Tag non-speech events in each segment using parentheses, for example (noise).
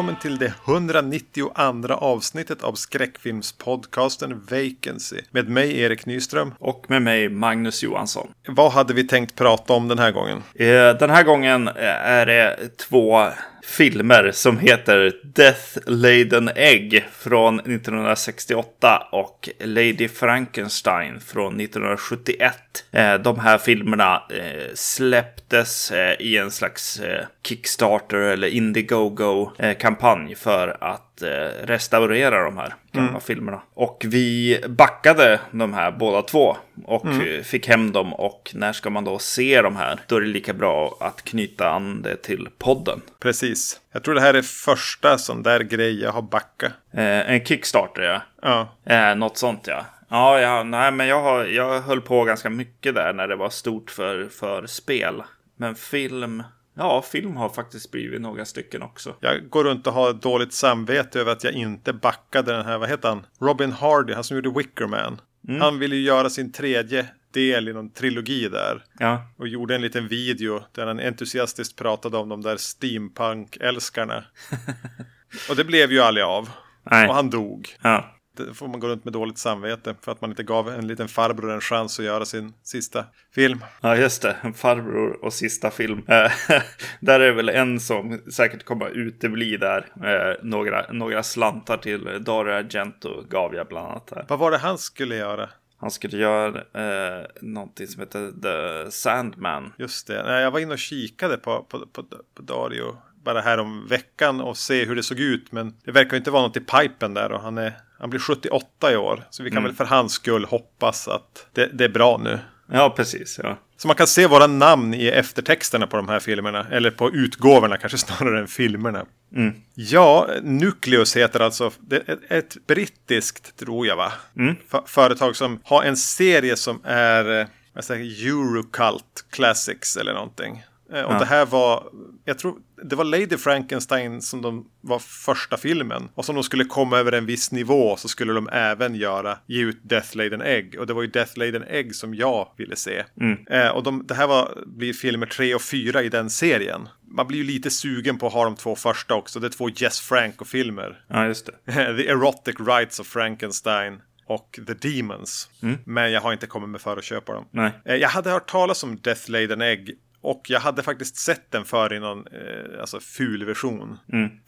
Välkommen till det 192 avsnittet av skräckfilmspodcasten Vacancy. Med mig Erik Nyström. Och med mig Magnus Johansson. Vad hade vi tänkt prata om den här gången? Eh, Den här gången eh, är det två filmer som heter Death Laden Egg från 1968 och Lady Frankenstein från 1971. Eh, de här filmerna eh, släpptes eh, i en slags Kickstarter eller Indiegogo-kampanj för att eh, restaurera de här gamla filmerna. Och vi backade de här båda två och eh, fick hem dem. Och när ska man då se de här? Då är det lika bra att knyta an det till podden. Precis. Jag tror det här är första sån där grej jag har backat. Eh, en Kickstarter, ja. Ja, Eh, något sånt, ja. Ja, ja, nej, men jag, har, jag höll på ganska mycket där när det var stort för, för spel. Men film, ja, film har faktiskt blivit några stycken också. jag går runt och har dåligt samvete över att jag inte backade den här, vad heter han? Robin Hardy, han som gjorde Wickerman. Han ville ju göra sin tredje del i någon trilogi där. Ja, Och gjorde en liten video där han entusiastiskt pratade om de där steampunk-älskarna. (laughs) och det blev ju aldrig av. nej, Och han dog. ja. Får man gå runt med dåligt samvete för att man inte gav en liten farbror en chans att göra sin sista film. Ja, just det. Farbror och sista film. Eh, (laughs) där är väl en som säkert kommer att utebli där. Eh, några, några slantar till Dario Argento gav jag bland annat där. Vad var det han skulle göra? Han skulle göra eh, någonting som heter The Sandman. Just det, jag var inne och kikade på, på, på, på Dario bara här om veckan och se hur det såg ut. Men det verkar inte vara något i pipen där och han, är, han blir 78 i år. Så vi kan väl för hans skull hoppas att det, det är bra nu. Ja, precis. Ja. Så man kan se våra namn i eftertexterna på de här filmerna. Eller på utgåvorna kanske (laughs) snarare än filmerna. Ja, Nucleus heter alltså ett, brittiskt, tror jag va? F- företag som har en serie som är eh, vad säger, jag, Eurocult Classics eller någonting. Eh, Och det här var, jag tror, det var Lady Frankenstein som de var första filmen. Och som de skulle komma över en viss nivå så skulle de även göra, ge ut Death Laden Egg. Och det var ju Death Laden Egg som jag ville se. Eh, och de, det här var, blir filmer tre och fyra i den serien. Man blir ju lite sugen på att ha de två första också. Det är två Jess Franco-filmer. ja, just det. (laughs) The Erotic Rights of Frankenstein och The Demons. Men jag har inte kommit med för att köpa dem. Nej. Eh, Jag hade hört talas om Death Laden Egg och jag hade faktiskt sett den för i någon eh, alltså ful version.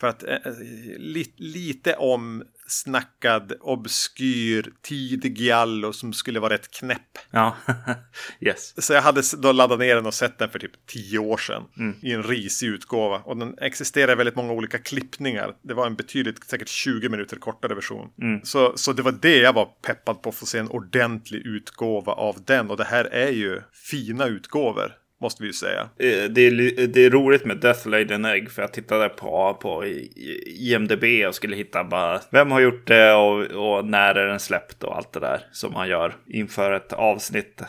För att eh, eh, li, lite om snackad, obskyr, tidig giallo som skulle vara rätt knäpp. Ja, (laughs) yes. Så jag hade då laddat ner den och sett den för typ tio år sedan. I en risig utgåva. Och den existerar i väldigt många olika klippningar. Det var en betydligt, säkert 20 minuter kortare version. Så, så det var det jag var peppad på att få se en ordentlig utgåva av den. Och det här är ju fina utgåvor. Måste vi ju säga. Eh, Det är, li- det är roligt med Death Laden Egg för jag tittade på, på IMDB och skulle hitta bara vem har gjort det och, och när är den släppt och allt det där som man gör inför ett avsnitt.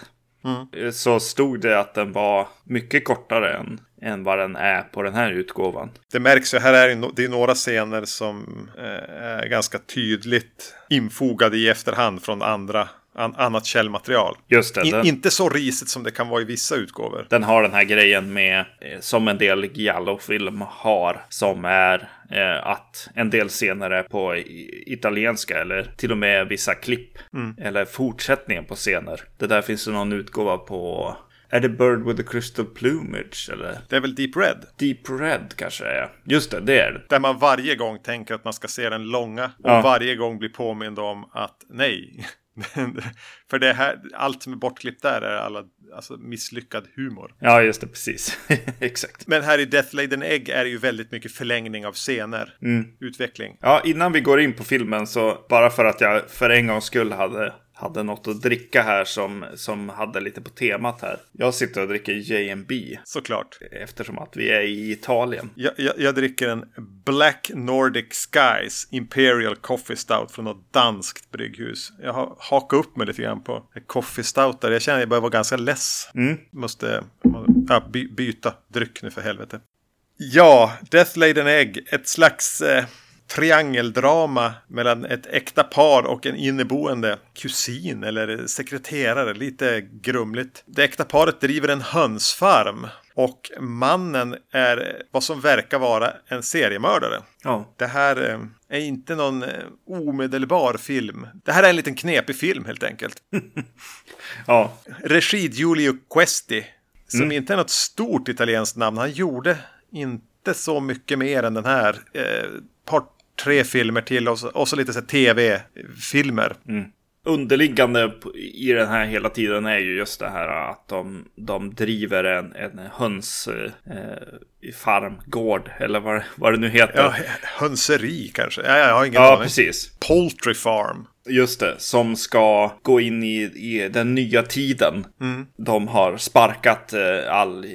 Eh, Så stod det att den var mycket kortare än, än vad den är på den här utgåvan. Det märks ju, här är det, det är några scener som eh, är ganska tydligt infogade i efterhand från andra, an, annat källmaterial. Just det, den, inte så risigt som det kan vara i vissa utgåvor. den har den här grejen med, eh, som en del Giallo-film har, som är eh, att en del scener är på italienska eller till och med vissa klipp. Eller fortsättningen på scener. Det där finns det någon utgåva på är det Bird with the Crystal Plumage? Eller Det är väl Deep Red? Deep Red kanske är. Just det, det är det. Där man varje gång tänker att man ska se den långa och Ja. varje gång blir påmind om att nej. (laughs) För det här, allt som är bortklippt där är alla, alltså misslyckad humor. Ja, just det, precis. (laughs) Exakt. Men här i Death Laden Egg är det ju väldigt mycket förlängning av scener. Utveckling. Ja, innan vi går in på filmen så bara för att jag för en gångs skull hade, hade något att dricka här som, som hade lite på temat här. Jag sitter och dricker J&B Såklart. eftersom att vi är i Italien. Jag, jag, jag dricker en Black Nordic Skies Imperial Coffee Stout från något danskt brygghus. Jag har hakat upp mig lite grann på Coffee Stout där. Jag känner att jag börjar vara ganska less. Måste ja, by, byta dryck nu för helvete. Ja, Death Laden Egg. Ett slags eh, triangeldrama mellan ett äkta par och en inneboende kusin eller sekreterare. Lite grumligt. Det äkta paret driver en hönsfarm. Och mannen är vad som verkar vara en seriemördare. Ja. Det här eh, är inte någon eh, omedelbar film. Det här är en liten knepig film helt enkelt. (laughs) ja. Regi Giulio Questi. Som mm. inte är något stort italienskt namn. Han gjorde inte så mycket mer än den här. Eh, par, tre filmer till och så, och så lite så tv-filmer. Mm underliggande i den här hela tiden är ju just det här att de, de driver en, en höns eh, farmgård eller vad, vad det nu heter. Ja, hönseri kanske. Ja, jag har ingen ja, aning. precis. Poultry farm. Just det, som ska gå in i, i den nya tiden. Mm. De har sparkat eh, all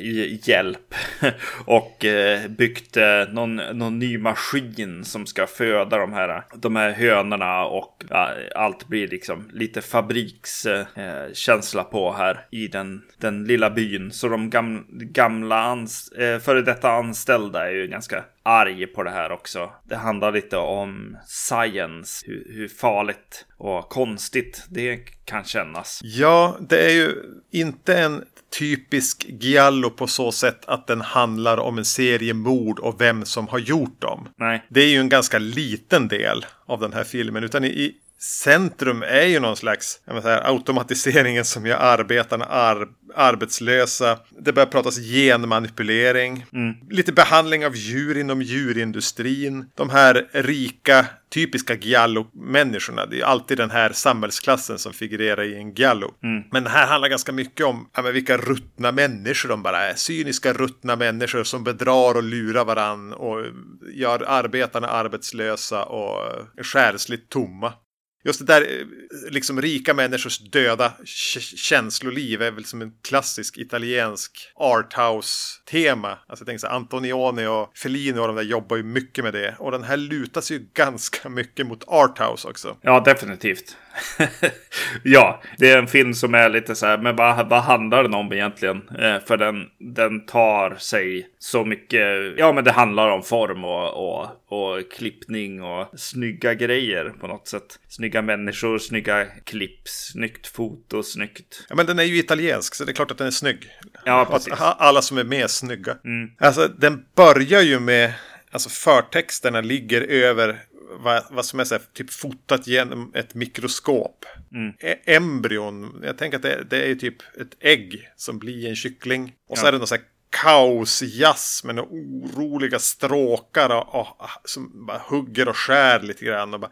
hjälp (laughs) och eh, byggt eh, någon, någon ny maskin som ska föda de här, de här hönorna och ja, allt blir liksom lite fabrikskänsla eh, på här i den, den lilla byn. Så de gam, gamla ans, eh, före detta anställda är ju ganska arg på det här också. Det handlar lite om science, hur, hur, farligt och konstigt det kan kännas. Ja, det är ju inte en typisk giallo på så sätt att den handlar om en serie mord och vem som har gjort dem. Nej. Det är ju en ganska liten del av den här filmen, utan i, centrum är ju någon slags säga, automatiseringen som gör arbetarna ar arbetslösa. Det börjar pratas genmanipulering. Mm. Lite behandling av djur inom djurindustrin. De här rika, typiska giallo-människorna. Det är alltid den här samhällsklassen som figurerar i en giallo. Mm. Men det här handlar ganska mycket om ja, men vilka ruttna människor de bara är. Cyniska ruttna människor som bedrar och lurar varann och gör arbetarna arbetslösa och själsligt tomma. Just det där, eh, liksom rika människors döda känsloliv är väl som en klassisk italiensk arthouse-tema. Alltså jag tänker så här, Antonioni och Fellini och de där jobbar ju mycket med det. Och den här lutar sig ju (laughs) ganska mycket mot arthouse också. Ja, definitivt. (laughs) ja, det är en film som är lite så här, men vad, vad handlar den om egentligen? Eh, för den, den tar sig så mycket, ja men det handlar om form och, och, och klippning och snygga grejer på något sätt. Snygga människor, snygga klipp, snyggt foto, snyggt. Ja men den är ju italiensk så det är klart att den är snygg. Ja, precis. Alla som är med är snygga. Mm. Alltså den börjar ju med Alltså förtexterna ligger över vad, vad som är så här, typ fotat genom ett mikroskop. Mm. E embryon, jag tänker att det, det, är typ ett ägg som blir en kyckling. Och så ja. är det någon så här kaosjazz med några oroliga stråkar och, och, som bara hugger och skär lite grann. Och bara,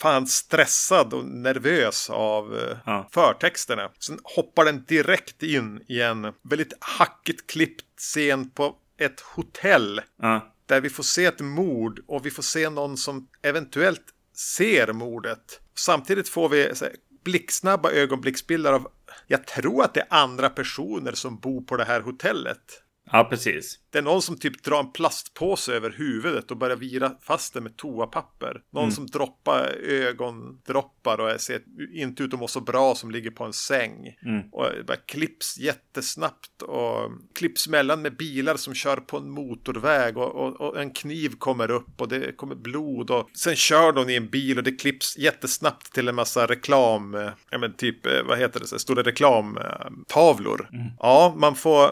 fan stressad och nervös av eh, ja. förtexterna. Sen hoppar den direkt in i en väldigt hackigt klippt scen på ett hotell. Ja. Där vi får se ett mord och vi får se någon som eventuellt ser mordet. Samtidigt får vi här, blixtsnabba ögonblicksbilder av, jag tror att det är andra personer som bor på det här hotellet. Ja, precis. Det är någon som typ drar en plastpåse över huvudet och börjar vira fast den med toapapper. Någon mm. som droppar ögondroppar och ser inte ut att må så bra som ligger på en säng. Mm. Och bara klipps jättesnabbt och klipps mellan med bilar som kör på en motorväg och, och, och en kniv kommer upp och det kommer blod och sen kör de i en bil och det klipps jättesnabbt till en massa reklam, eh, ja men typ, eh, vad heter det, så stora reklamtavlor. Mm. Ja, man får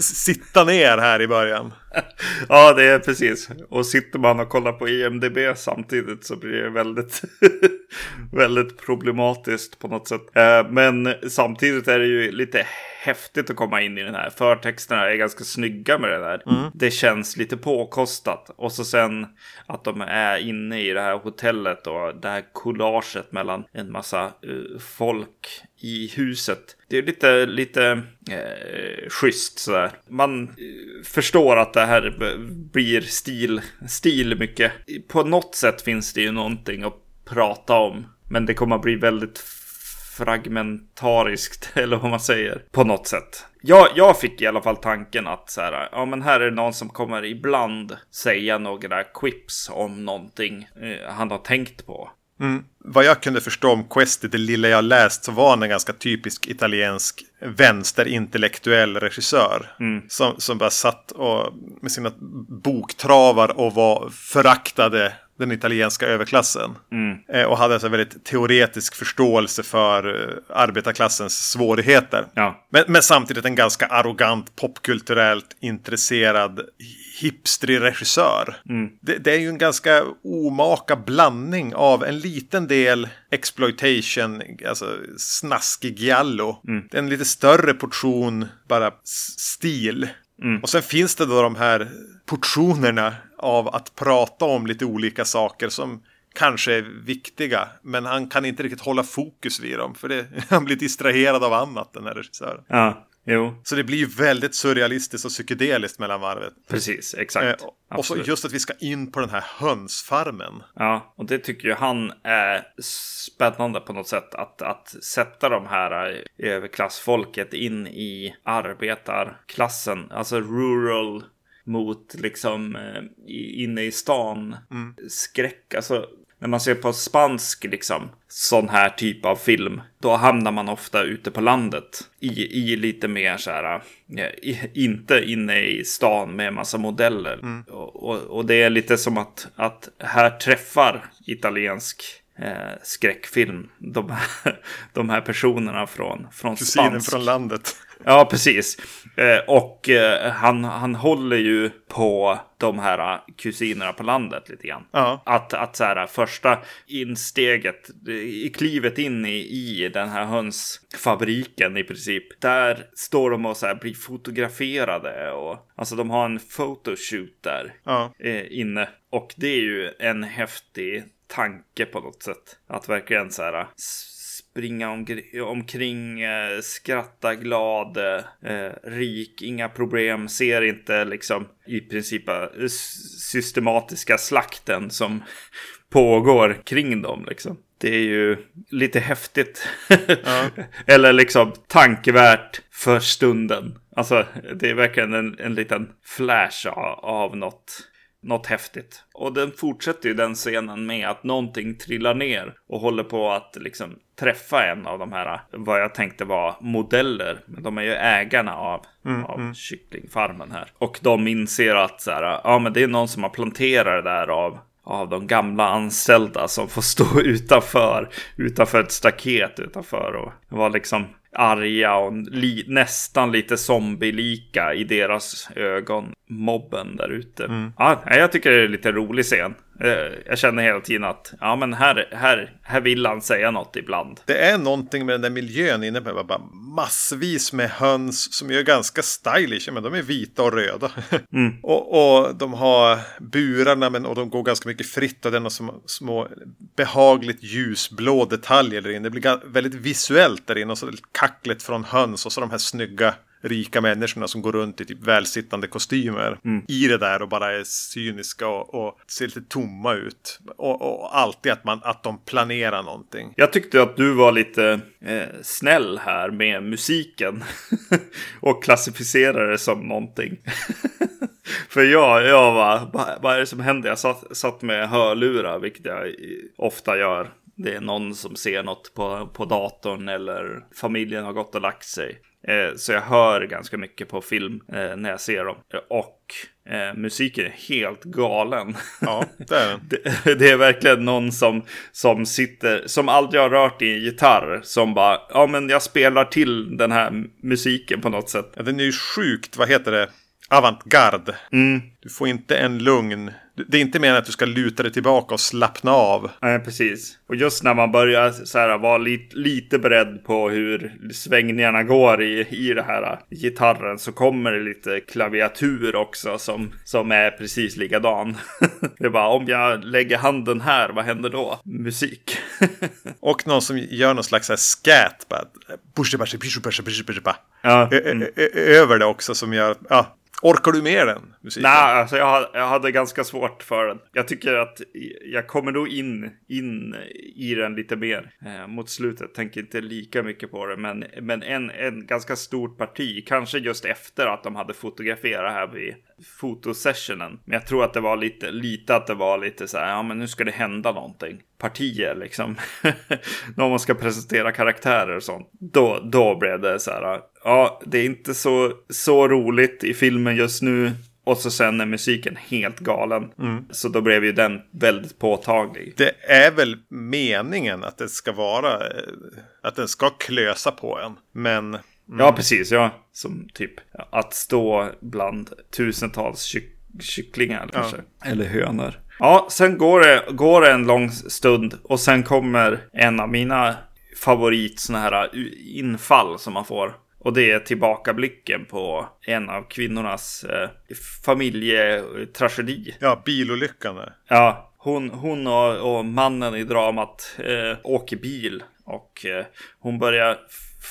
sitta ner här i början. (laughs) ja, det är precis. Och sitter man och kollar på IMDB samtidigt så blir det väldigt, (laughs) väldigt problematiskt på något sätt. Eh, men samtidigt är det ju lite häftigt att komma in i den här. Förtexterna är ganska snygga med det där. Mm. Det känns lite påkostat. Och så sen att de är inne i det här hotellet och det här collaget mellan en massa uh, folk i huset. Det är lite, lite eh, schysst sådär. Man eh, förstår att det här blir stil, stil mycket. På något sätt finns det ju någonting att prata om. Men det kommer att bli väldigt fragmentariskt, (laughs) eller vad man säger, på något sätt. Jag, jag fick i alla fall tanken att så här, ja men här är det någon som kommer ibland säga några quips om någonting eh, han har tänkt på. Mm. Vad jag kunde förstå om Questi, det lilla jag läst, så var han en ganska typisk italiensk vänsterintellektuell regissör. Mm. Som, som bara satt och, med sina boktravar och var föraktade den italienska överklassen. Mm. Och hade alltså väldigt teoretisk förståelse för arbetarklassens svårigheter. Ja. Men, men samtidigt en ganska arrogant, popkulturellt intresserad hipstrig regissör. Mm. Det, det, är ju en ganska omaka blandning av en liten del exploitation, alltså snaskig giallo. Mm. En lite större portion bara stil. Mm. Och sen finns det då de här portionerna av att prata om lite olika saker som kanske är viktiga. Men han kan inte riktigt hålla fokus vid dem. För det, (laughs) han blir distraherad av annat den här regissören. Ja. Jo. Så det blir ju väldigt surrealistiskt och psykedeliskt mellan varvet. Precis, exakt. Eh, och så just att vi ska in på den här hönsfarmen. Ja, och det tycker ju han är spännande på något sätt. Att, att sätta de här eh, överklassfolket in i arbetarklassen. Alltså rural mot liksom eh, inne i stan. Mm. Skräck, alltså när man ser på spansk liksom sån här typ av film, då hamnar man ofta ute på landet i, i lite mer så här, i, inte inne i stan med massa modeller. Mm. Och, och, och, det är lite som att, att här träffar italiensk eh, skräckfilm de här, (laughs) de här personerna från, från Kusinen spansk. från landet. Ja, precis. Eh, och eh, han, han håller ju på de här eh, kusinerna på landet lite grann. Ja. Att, att så här, första insteget, klivet in i, i den här hönsfabriken i princip. Där står de och så här blir fotograferade och alltså de har en photoshoot där Ja. inne. Och det är ju en häftig tanke på något sätt. Att verkligen så här springa omkring, omkring eh, skratta glad, eh, rik, inga problem, ser inte liksom i princip eh, systematiska slakten som (laughs) pågår kring dem liksom. Det är ju lite häftigt. Ja. (laughs) Eller liksom tankevärt för stunden. Alltså det är verkligen en, en liten flash av, av något något häftigt. Och den fortsätter ju den scenen med att någonting trillar ner och håller på att liksom träffa en av de här, vad jag tänkte var modeller. Men de är ju ägarna av, Mm, av mm. kycklingfarmen här. Och de inser att så här, ja men det är någon som har planterat det där av av de gamla anställda som får stå (laughs) utanför, utanför ett staket utanför och var liksom arga och li, nästan lite zombielika i deras ögon. Mobben där ute. Mm. Ja, jag tycker det är lite rolig scen. Eh, Jag känner hela tiden att ja, men här, här, här vill han säga något ibland. Det är någonting med den där miljön inne på bara massvis med höns som är ganska stylish. Men de är vita och röda. (laughs) Mm. och, och de har burarna men, och de går ganska mycket fritt. Och det är några små, små behagligt ljusblå detaljer där inne. Det blir väldigt visuellt där inne. Och så kacklet från höns och så de här snygga rika människorna som går runt i typ välsittande kostymer i det där och bara är cyniska och, och ser lite tomma ut. Och, och alltid att, man, att de planerar någonting. Jag tyckte att du var lite eh, snäll här med musiken. (laughs) och klassificerade det som någonting. (laughs) För jag, jag var, vad, vad är det som händer? Jag satt, satt med hörlurar, vilket jag ofta gör. Det är någon som ser något på, på datorn eller familjen har gått och lagt sig. Eh, så jag hör ganska mycket på film eh, när jag ser dem. Och eh, musiken är helt galen. Ja, det är. (laughs) Det, det är verkligen någon som, som sitter, som aldrig har rört i en gitarr. Som bara, ja men jag spelar till den här musiken på något sätt. Ja, den är ju sjukt, vad heter det? Avantgarde. Mm. Du får inte en lugn. Det är inte meningen att du ska luta dig tillbaka och slappna av. Nej, precis. Och just när man börjar så här, vara lite, lite beredd på hur svängningarna går i, i det här gitarren så kommer det lite klaviatur också som, som är precis likadan. det är bara om jag lägger handen här, vad händer då? Musik. Och någon som gör någon slags här scat. bara, ja. Ö- Över det också som gör... Ja, orkar du med den musiken? Nej, alltså jag, jag hade ganska svårt för den. Jag tycker att jag kommer nog in, in i den lite mer eh, mot slutet. Tänker inte lika mycket på det, men, men en, en ganska stort parti. Kanske just efter att de hade fotograferat här vid fotosessionen. Men jag tror att det var lite, lite att det var lite så här, ja men nu ska det hända någonting. Partier liksom. (laughs) När man ska presentera karaktärer och sånt. Då, då blev det så här, ja det är inte så, så roligt i filmen just nu. Och så sen är musiken helt galen. Mm. Så då blev ju den väldigt påtaglig. Det är väl meningen att det ska vara, eh, att den ska klösa på en. Men Mm. Ja, precis. Ja. Som typ att stå bland tusentals kyck kycklingar kanske. Ja. Eller hönor. Ja, sen går det, går det en lång stund och sen kommer en av mina favorit såna här infall som man får. Och det är tillbakablicken på en av kvinnornas eh, familjetragedi. Ja, bilolyckan. Ja, hon, hon och, och, mannen i dramat eh, åker bil. Och eh, hon börjar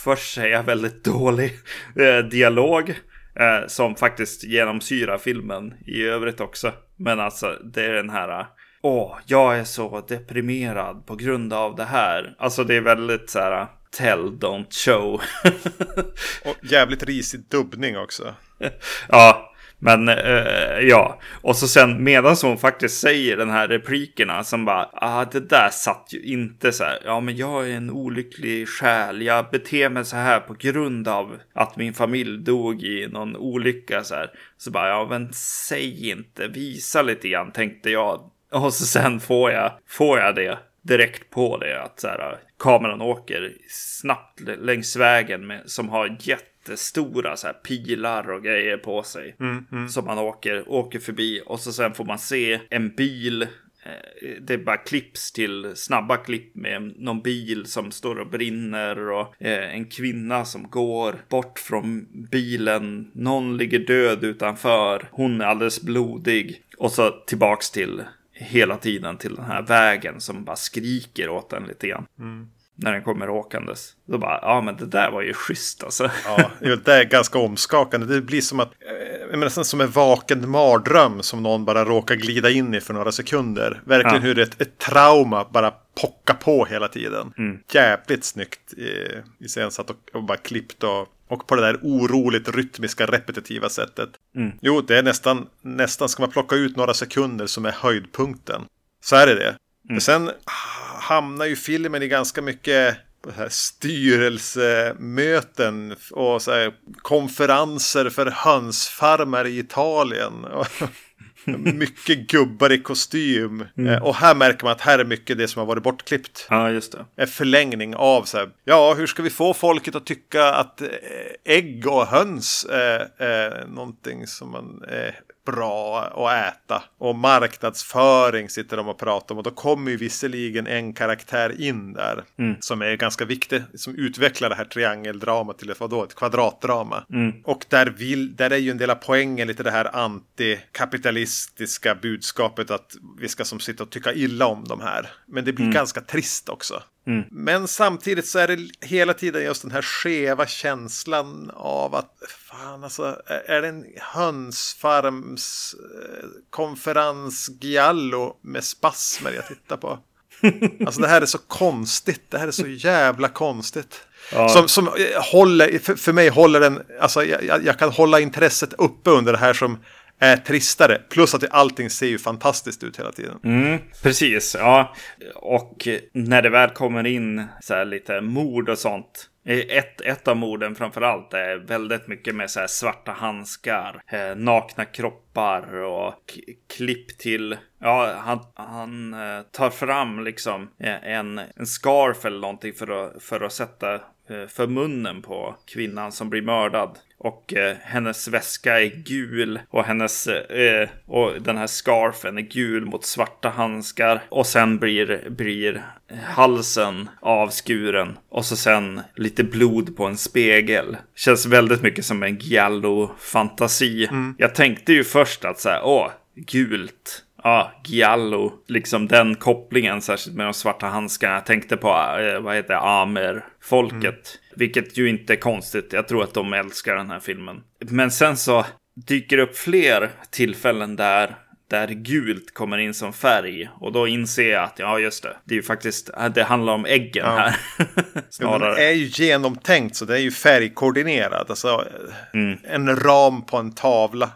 först säga väldigt dålig eh, dialog. Eh, som faktiskt genomsyrar filmen i övrigt också. Men alltså det är den här Åh, jag är så deprimerad på grund av det här. Alltså det är väldigt så här Tell, don't show. (laughs) och jävligt risig dubbning också. ja, men uh, ja. Och så sen medan hon faktiskt säger den här replikerna som bara, ah det där satt ju inte så här. Ja, men jag är en olycklig själ. Jag beter mig så här på grund av att min familj dog i någon olycka så här. Så bara, ja men säg inte, visa lite grann tänkte jag. Och så sen får jag, får jag det direkt på det. Att så här, kameran åker snabbt längs vägen med, som har jättestora så här, pilar och grejer på sig. Mm, mm. Som man åker, åker förbi. Och så sen får man se en bil eh, det bara klipps till snabba klipp med någon bil som står och brinner och eh, en kvinna som går bort från bilen. Någon ligger död utanför. Hon är alldeles blodig. Och så tillbaks till hela tiden till den här vägen som bara skriker åt en lite grann. Mm. När den kommer åkandes. Då bara, ja men det där var ju schysst alltså. Ja, det är ganska omskakande. Det blir som att, eh, jag nästan som en vaken mardröm som någon bara råkar glida in i för några sekunder. Verkligen ja. hur ett, ett trauma bara pockar på hela tiden. Mm. Jävligt snyggt eh, iscensatt och, och bara klippt och och på det där oroligt rytmiska repetitiva sättet. Mm. Jo, det är nästan, nästan ska man plocka ut några sekunder som är höjdpunkten. Så är det. Mm. Men sen hamnar ju filmen i ganska mycket styrelsemöten och här, konferenser för hönsfarmar i Italien. (laughs) (laughs) mycket gubbar i kostym. Mm. Eh, och här märker man att här är mycket det som har varit bortklippt. Ja, just det. En förlängning av så här, ja, hur ska vi få folket att tycka att eh, ägg och höns är, är någonting som man är bra att äta. Och marknadsföring sitter de och pratar om. Och då kommer ju visserligen en karaktär in där. Mm. Som är ganska viktig. Som utvecklar det här triangeldramat till ett, vadå, ett kvadratdrama. Mm. Och där, vill, där är ju en del av poängen lite det här antikapitalistiska budskapet. Att vi ska som sitta och tycka illa om de här. Men det blir mm. ganska trist också. Mm. Men samtidigt så är det hela tiden just den här skeva känslan av att fan alltså är det en hönsfarms eh, konferens Giallo med spasmer jag tittar på? (laughs) Alltså det här är så konstigt, det här är så jävla konstigt. Ja. Som, som håller, för, för mig håller den, alltså jag, jag kan hålla intresset uppe under det här som är tristare. Plus att allting ser ju fantastiskt ut hela tiden. Mm, precis, ja. Och när det väl kommer in så här lite mord och sånt. Ett, ett av morden framför allt är väldigt mycket med så här svarta handskar, eh, nakna kroppar och klipp till. Ja, han, han eh, tar fram liksom eh, en, en scarf eller någonting för att, för att sätta för munnen på kvinnan som blir mördad. Och eh, hennes väska är gul och hennes eh, och den här scarfen är gul mot svarta handskar. Och sen blir, blir halsen avskuren. Och så sen lite blod på en spegel. Känns väldigt mycket som en giallo-fantasi. Mm. Jag tänkte ju först att så här, åh, gult ja, Giallo, liksom den kopplingen, särskilt med de svarta handskarna. Jag tänkte på, eh, vad heter det, Amer-folket. Mm. Vilket ju inte är konstigt, jag tror att de älskar den här filmen. Men sen så dyker det upp fler tillfällen där där gult kommer in som färg. Och då inser jag att ja, just det. Det är ju faktiskt, det handlar om äggen ja. här. (laughs) Snarare. det är ju genomtänkt så det är ju färgkoordinerat. Alltså mm. en ram på en tavla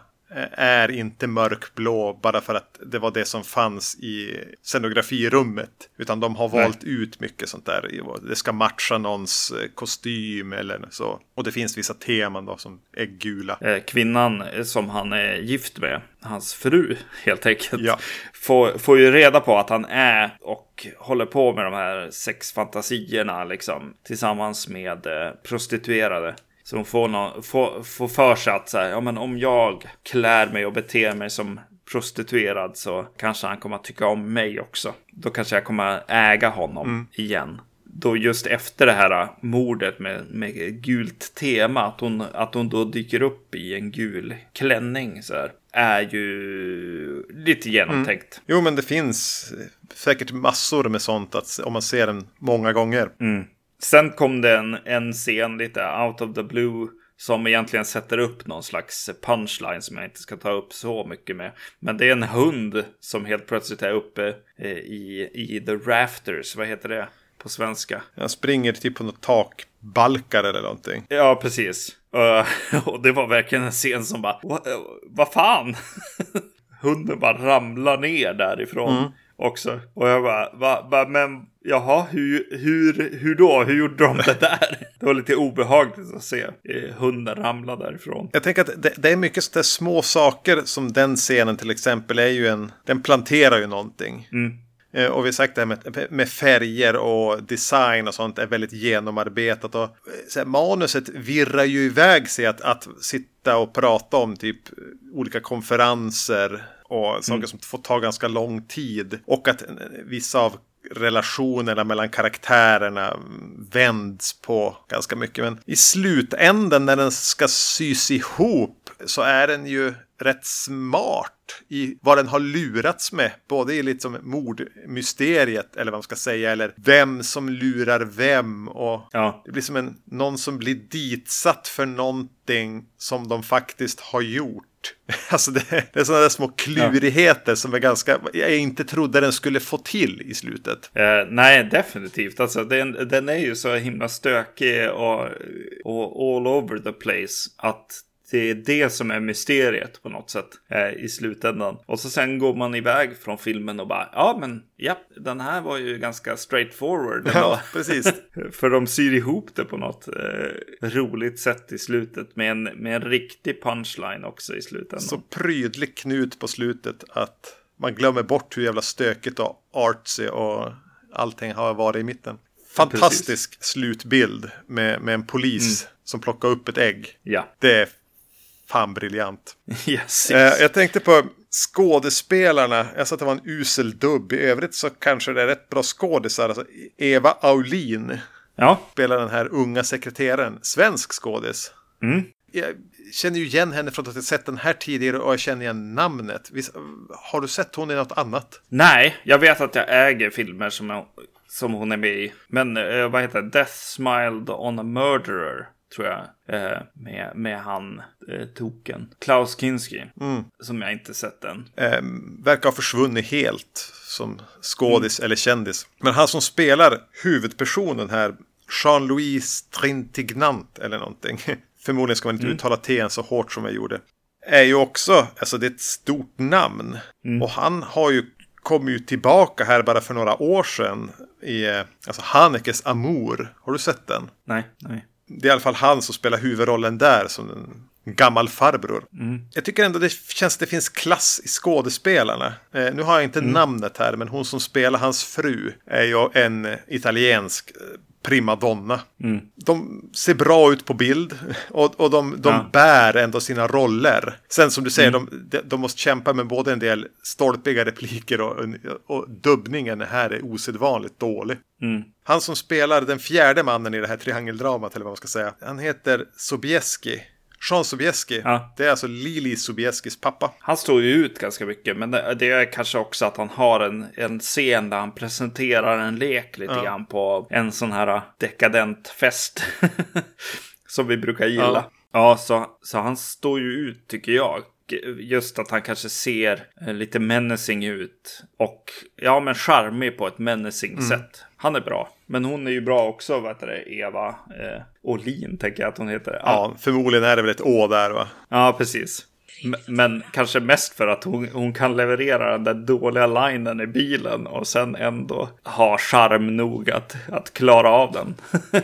är inte mörkblå bara för att det var det som fanns i scenografirummet. Utan de har valt Nej. ut mycket sånt där. Det ska matcha någons eh, kostym eller så. Och det finns vissa teman då som är gula. Eh, kvinnan som han är gift med, hans fru (laughs) helt enkelt, ja. får, får ju reda på att han är och håller på med de här sexfantasierna liksom tillsammans med eh, prostituerade. Så de får, någon, får, får för sig att så här, ja, men om jag klär mig och beter mig som prostituerad så kanske han kommer att tycka om mig också. Då kanske jag kommer att äga honom mm. igen. Då just efter det här mordet med, med gult tema, att hon, att hon då dyker upp i en gul klänning så här, är ju lite genomtänkt. Mm. Jo, men det finns säkert massor med sånt att om man ser den många gånger. Mm. Sen kom det en, en scen lite out of the blue som egentligen sätter upp någon slags punchline som jag inte ska ta upp så mycket med. Men det är en hund som helt plötsligt är uppe eh, i, i the rafters. Vad heter det på svenska? Han springer typ på något takbalkar eller någonting. Ja, precis. (laughs) och det var verkligen en scen som bara, vad va fan? (laughs) Hunden bara ramlar ner därifrån. Mm också. Och jag bara, va, va, men jaha, hur, hur, hur då? Hur gjorde de det där? Det var lite obehagligt att se eh, hunden ramla därifrån. Jag tänker att det, det är mycket sådana små saker som den scenen till exempel är ju en, den planterar ju någonting. Mm. Eh, och vi har sagt det här med, med, färger och design och sånt är väldigt genomarbetat. Och, så här, manuset virrar ju iväg sig att, att sitta och prata om typ olika konferenser och saker mm. som får ta ganska lång tid. Och att vissa av relationerna mellan karaktärerna vänds på ganska mycket. Men i slutändan när den ska sys ihop så är den ju rätt smart i vad den har lurats med. Både i liksom mordmysteriet eller vad man ska säga. Eller vem som lurar vem. Och ja. Det blir som en, någon som blir ditsatt för någonting som de faktiskt har gjort. (laughs) Alltså det, det är sådana där små klurigheter ja. som är ganska, jag inte trodde den skulle få till i slutet. Eh, nej, definitivt. Alltså den, den är ju så himla stökig och, och all over the place att det är det som är mysteriet på något sätt eh, i slutändan. Och så sen går man iväg från filmen och bara, ja men ja, den här var ju ganska straightforward. Ja, precis. (laughs) För de syr ihop det på något eh, roligt sätt i slutet med en, med en riktig punchline också i slutändan. Så prydlig knut på slutet att man glömmer bort hur jävla stökigt och artsy och allting har varit i mitten. Fantastisk Precis. slutbild med, med en polis mm. som plockar upp ett ägg. Ja. Det är fan briljant. (laughs) Yes, yes. jag tänkte på skådespelarna. Jag sa att det var en usel dubb. I övrigt så kanske det är rätt bra skådisar. Alltså, Eva Aulin ja. spelar den här unga sekreteraren. Svensk skådis. Mm. Jag känner ju igen henne från att jag sett den här tidigare och jag känner igen namnet. Har du sett hon i något annat? Nej, jag vet att jag äger filmer som, jag, som hon är med i. Men eh, vad heter det? Death Smiled on a Murderer tror jag. Eh, med, med han eh, token. Klaus Kinski. Mm. Som jag inte sett än. Eh, verkar ha försvunnit helt som skådis mm. eller kändis. Men han som spelar huvudpersonen här. Jean-Louis Trintignant eller någonting. (laughs) Förmodligen ska man inte mm. uttala T så hårt som jag gjorde. Är ju också, alltså det är ett stort namn. Mm. Och han har ju kom ju tillbaka här bara för några år sedan i eh, alltså Hanekes Amour. Har du sett den? Nej, nej det är i alla fall han som spelar huvudrollen där som en gammal farbror. Mm. Jag tycker ändå det känns det finns klass i skådespelarna. Eh, nu har jag inte mm. namnet här, men hon som spelar hans fru är ju en italiensk eh, primadonna. Mm. De ser bra ut på bild och, och de, de ja. bär ändå sina roller. Sen som du säger, mm. de, de måste kämpa med både en del stolpiga repliker och, och dubbningen här är osedvanligt dålig. Mm. Han som spelar den fjärde mannen i det här triangeldramat, eller vad man ska säga, han heter Sobieski. Jean Sobieski. Ja. Det är alltså Lili Sobieskis pappa. Han står ju ut ganska mycket. Men det, är kanske också att han har en, en scen där han presenterar en lek lite ja. grann på en sån här dekadent fest. (laughs) Som vi brukar gilla. Ja, ja så, så han står ju ut tycker jag just att han kanske ser eh, lite menacing ut. Och ja, men charmig på ett menacing mm. sätt. Han är bra. Men hon är ju bra också, vad heter det, Eva eh, Olin tänker jag att hon heter. Ja, förmodligen är det väl ett Å där va? Ja, precis. Men kanske mest för att hon, hon kan leverera den där dåliga linen i bilen och sen ändå ha charm nog att, att klara av den (laughs)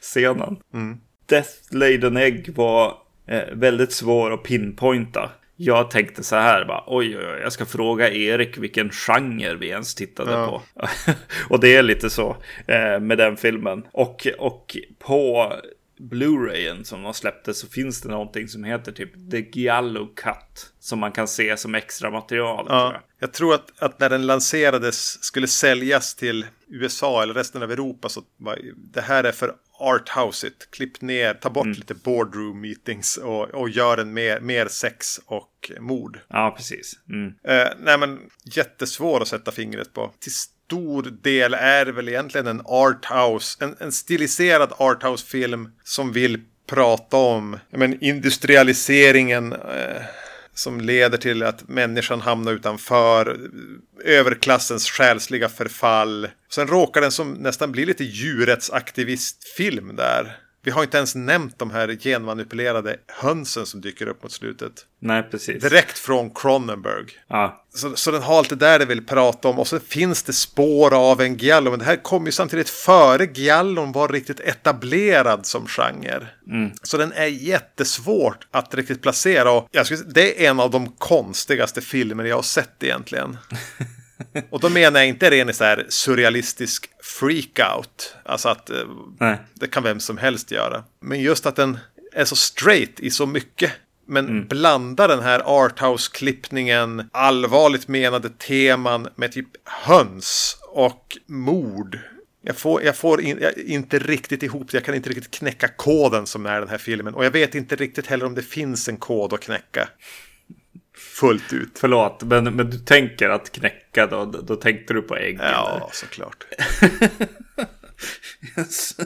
scenen. Mm. Death Laden Egg var eh, väldigt svår att pinpointa. Jag tänkte så här bara, oj, oj, oj, jag ska fråga Erik vilken genre vi ens tittade ja. på. (laughs) och det är lite så eh, med den filmen. Och, och på Blu-rayen som de släppte så finns det någonting som heter typ The Giallo Cut. Som man kan se som extra material. Ja, tror jag. jag. tror att, att när den lanserades skulle säljas till USA eller resten av Europa så det här är för arthouseigt. Klipp ner, ta bort mm. lite boardroom meetings och, och gör en mer, mer sex och mord. Ja, precis. Mm. Eh, nej, men jättesvår att sätta fingret på. Till stor del är väl egentligen en arthouse, en, en stiliserad arthouse-film som vill prata om men, industrialiseringen. Eh, som leder till att människan hamnar utanför överklassens själsliga förfall. Sen råkar den som nästan bli lite djurrättsaktivistfilm där. Vi har inte ens nämnt de här genmanipulerade hönsen som dyker upp mot slutet. Nej, precis. Direkt från Cronenberg. Ja. Så, så den har allt det där det vill prata om. Och så finns det spår av en giallo. Men det här kom ju samtidigt före giallon var riktigt etablerad som genre. Mm. Så den är jättesvårt att riktigt placera. Och jag skulle, det är en av de konstigaste filmer jag har sett egentligen. (laughs) Och då menar jag inte ren så här surrealistisk freakout. Alltså att eh, Nej. det kan vem som helst göra. Men just att den är så straight i så mycket. Men mm. blanda den här arthouse-klippningen, allvarligt menade teman med typ höns och mord. Jag får, jag får in, jag, inte riktigt ihop det, jag kan inte riktigt knäcka koden som är den här filmen. Och jag vet inte riktigt heller om det finns en kod att knäcka fullt ut. Förlåt, men, men du tänker att knäcka då? Då tänkte du på ägg? Ja, eller? såklart. (laughs) yes.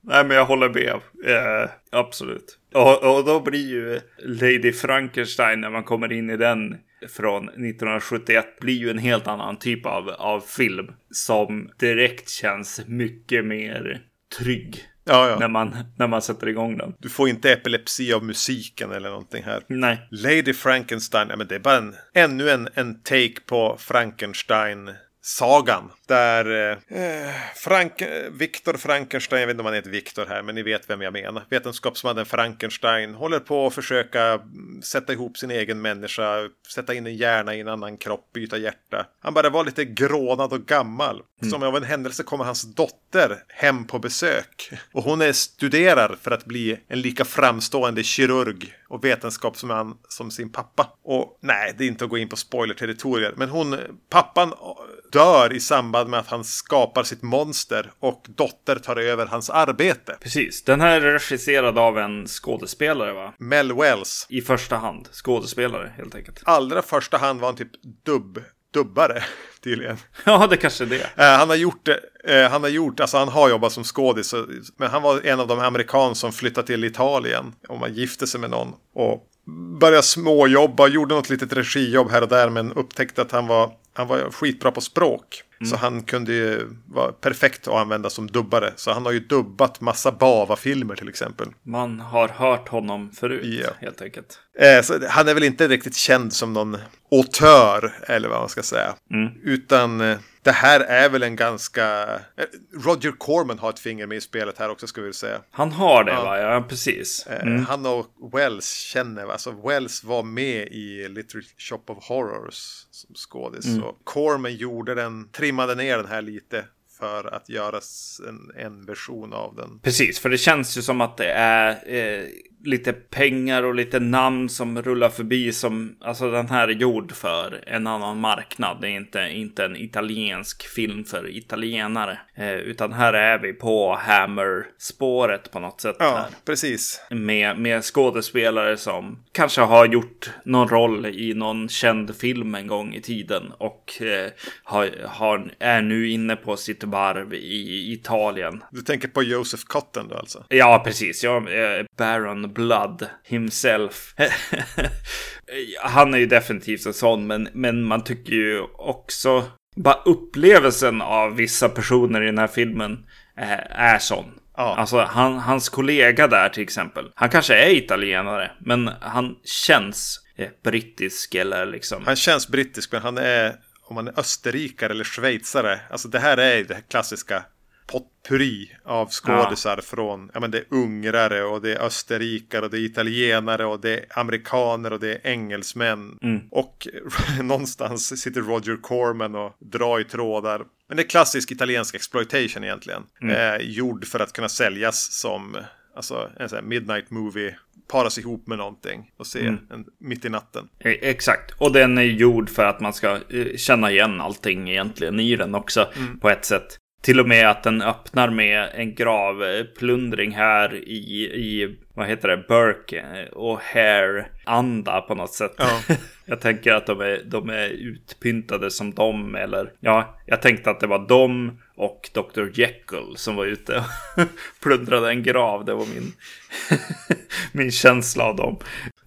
Nej, men jag håller med. Eh, absolut. Och, och då blir ju Lady Frankenstein när man kommer in i den från 1971 blir ju en helt annan typ av, av film som direkt känns mycket mer trygg. Ja, ja. När, man, när man sätter igång den. Du får inte epilepsi av musiken eller någonting här. Nej. Lady Frankenstein, ja, men det är bara en, ännu en, en take på Frankenstein sagan. Där eh, Frank Viktor Frankenstein, jag vet inte om han heter Viktor här, men ni vet vem jag menar. Vetenskapsmannen Frankenstein håller på att försöka sätta ihop sin egen människa, sätta in en hjärna i en annan kropp, byta hjärta. Han bara var lite grånad och gammal. Mm. Som av en händelse kommer hans dotter hem på besök. Och hon är studerar för att bli en lika framstående kirurg och vetenskapsman som sin pappa. Och nej, det är inte att gå in på spoiler-territorier, men hon, pappan dör i samband med att han skapar sitt monster och dotter tar över hans arbete. Precis. Den här är regisserad av en skådespelare va? Mel Wells. I första hand. Skådespelare helt enkelt. Allra första hand var han typ dubb dubbare (laughs) tydligen. Ja, det kanske är det. Uh, han har gjort det. Uh, han har gjort, alltså han har jobbat som skådis. Men han var en av de amerikaner som flyttade till Italien. Och man gifte sig med någon. Och började småjobba, gjorde något litet regijobb här och där. Men upptäckte att han var han var skitbra på språk. Mm. Så han kunde ju vara perfekt att använda som dubbare. Så han har ju dubbat massa Bava-filmer till exempel. Man har hört honom förut ja. helt enkelt. Eh, så han är väl inte riktigt känd som någon autör eller vad man ska säga. Mm. Utan eh, det här är väl en ganska... Eh, Roger Corman har ett finger med i spelet här också ska vi säga. Han har det ja. va? Ja, precis. Eh, mm. Han och Wells känner, alltså Wells var med i Little Shop of Horrors som skådis. Mm. Så Corman gjorde den, trimmade ner den här lite för att göra en, en version av den. Precis, för det känns ju som att det är eh, lite pengar och lite namn som rullar förbi som, alltså den här är gjord för en annan marknad. Det är inte, inte en italiensk film för italienare. Eh, utan här är vi på Hammer-spåret på något sätt. Ja, här. precis. Med, med skådespelare som kanske har gjort någon roll i någon känd film en gång i tiden och eh, har, har, är nu inne på sitt varv i Italien. Du tänker på Joseph Cotton då alltså? Ja, precis. Ja, eh, Baron Blood himself. (laughs) Han är ju definitivt en sån, men, men man tycker ju också bara upplevelsen av vissa personer i den här filmen är, är sån. Ja. Alltså han, hans kollega där till exempel. Han kanske är italienare, men han känns eh, brittisk eller liksom. Han känns brittisk, men han är om man är österrikare eller schweizare. Alltså det här är det här klassiska potpurri av skådisar ja. från, ja men det är ungrare och det är österrikare och det är italienare och det är amerikaner och det är engelsmän. Mm. Och (laughs) någonstans sitter Roger Corman och drar i trådar. Men det är klassisk italiensk exploitation egentligen. Mm. Eh, gjord för att kunna säljas som Alltså en sån här midnight movie paras ihop med någonting och se mm. en, mitt i natten. E exakt, och den är gjord för att man ska eh, känna igen allting egentligen i den också mm. på ett sätt. Till och med att den öppnar med en gravplundring här i, i vad heter det, Burke och Hair-anda på något sätt. Ja. (laughs) jag tänker att de är, de är utpyntade som dem eller ja, jag tänkte att det var dem och Dr. Jekyll som var ute och (laughs) plundrade en grav. Det var min, (laughs) min känsla av dem.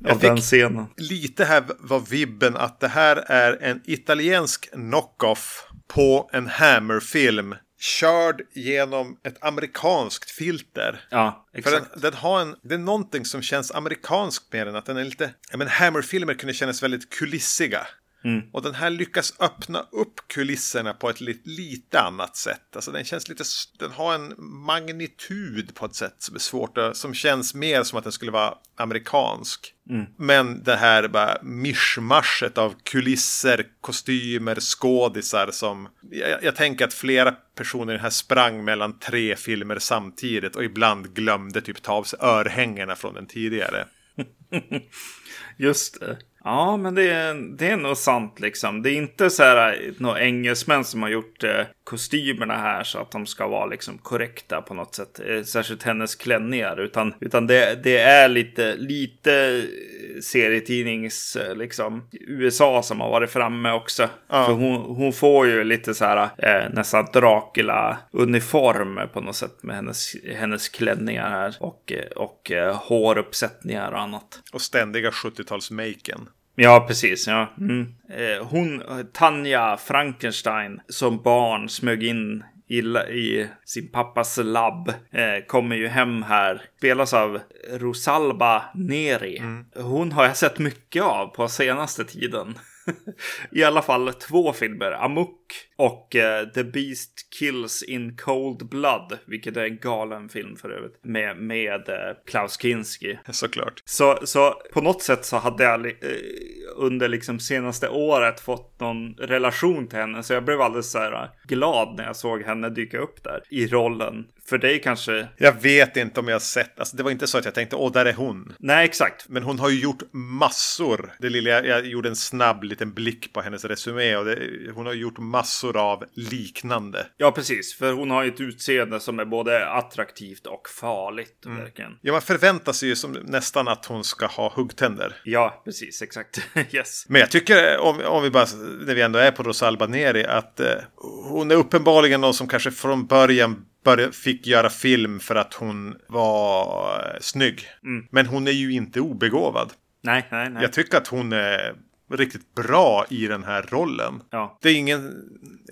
Av den scenen. Lite här var vibben att det här är en italiensk knockoff på en Hammer-film körd genom ett amerikanskt filter. Ja, exakt. För den, den, har en, det är någonting som känns amerikanskt med den. Att den är lite, ja men Hammer-filmer kunde kännas väldigt kulissiga. Mm. Och den här lyckas öppna upp kulisserna på ett lite, lite annat sätt. Alltså den känns lite, den har en magnitud på ett sätt som är svårt att, som känns mer som att den skulle vara amerikansk. Mm. Men det här bara mischmaschet av kulisser, kostymer, skådisar som... Jag, jag, tänker att flera personer här sprang mellan tre filmer samtidigt och ibland glömde typ ta av sig örhängena från den tidigare. (laughs) Just det. Ja, men det är, det är nog sant liksom. Det är inte så här några engelsmän som har gjort eh, kostymerna här så att de ska vara liksom korrekta på något sätt. Eh, särskilt hennes klänningar. Utan, utan det, det är lite, lite serietidnings eh, liksom USA som har varit framme också. Ja. För hon, hon får ju lite så här eh, nästan Dracula-uniform på något sätt med hennes, hennes klänningar här. Och, eh, och eh, håruppsättningar och annat. Och ständiga 70-talsmaken. Ja, precis. Ja. Mm. Eh, hon, Tanja Frankenstein, som barn smög in i, i sin pappas labb. Eh, kommer ju hem här. Spelas av Rosalba Neri. Mm. Hon har jag sett mycket av på senaste tiden. (laughs) I alla fall två filmer. Amok och uh, The Beast Kills in Cold Blood. Vilket är en galen film för övrigt. Med, med uh, Klaus Kinski. Såklart. Så, så på något sätt så hade jag uh, under liksom senaste året fått någon relation till henne. Så jag blev alldeles så här glad när jag såg henne dyka upp där i rollen. För dig kanske? Jag vet inte om jag har sett. Alltså, det var inte så att jag tänkte åh, där är hon. Nej, exakt. Men hon har ju gjort massor. Det lilla, jag gjorde en snabb liten blick på hennes resumé och det, hon har gjort massor av liknande. Ja, precis. För hon har ju ett utseende som är både attraktivt och farligt. Mm. Verkligen. Ja, man förväntar sig ju som nästan att hon ska ha huggtänder. Ja, precis. Exakt. (laughs) yes. Men jag tycker, om, om vi bara, när vi ändå är på Rosalba Neri, att eh, hon är uppenbarligen någon som kanske från början fick göra film för att hon var eh, snygg. Mm. Men hon är ju inte obegåvad. Nej, nej, nej. Jag tycker att hon är riktigt bra i den här rollen. Ja. Det är ingen,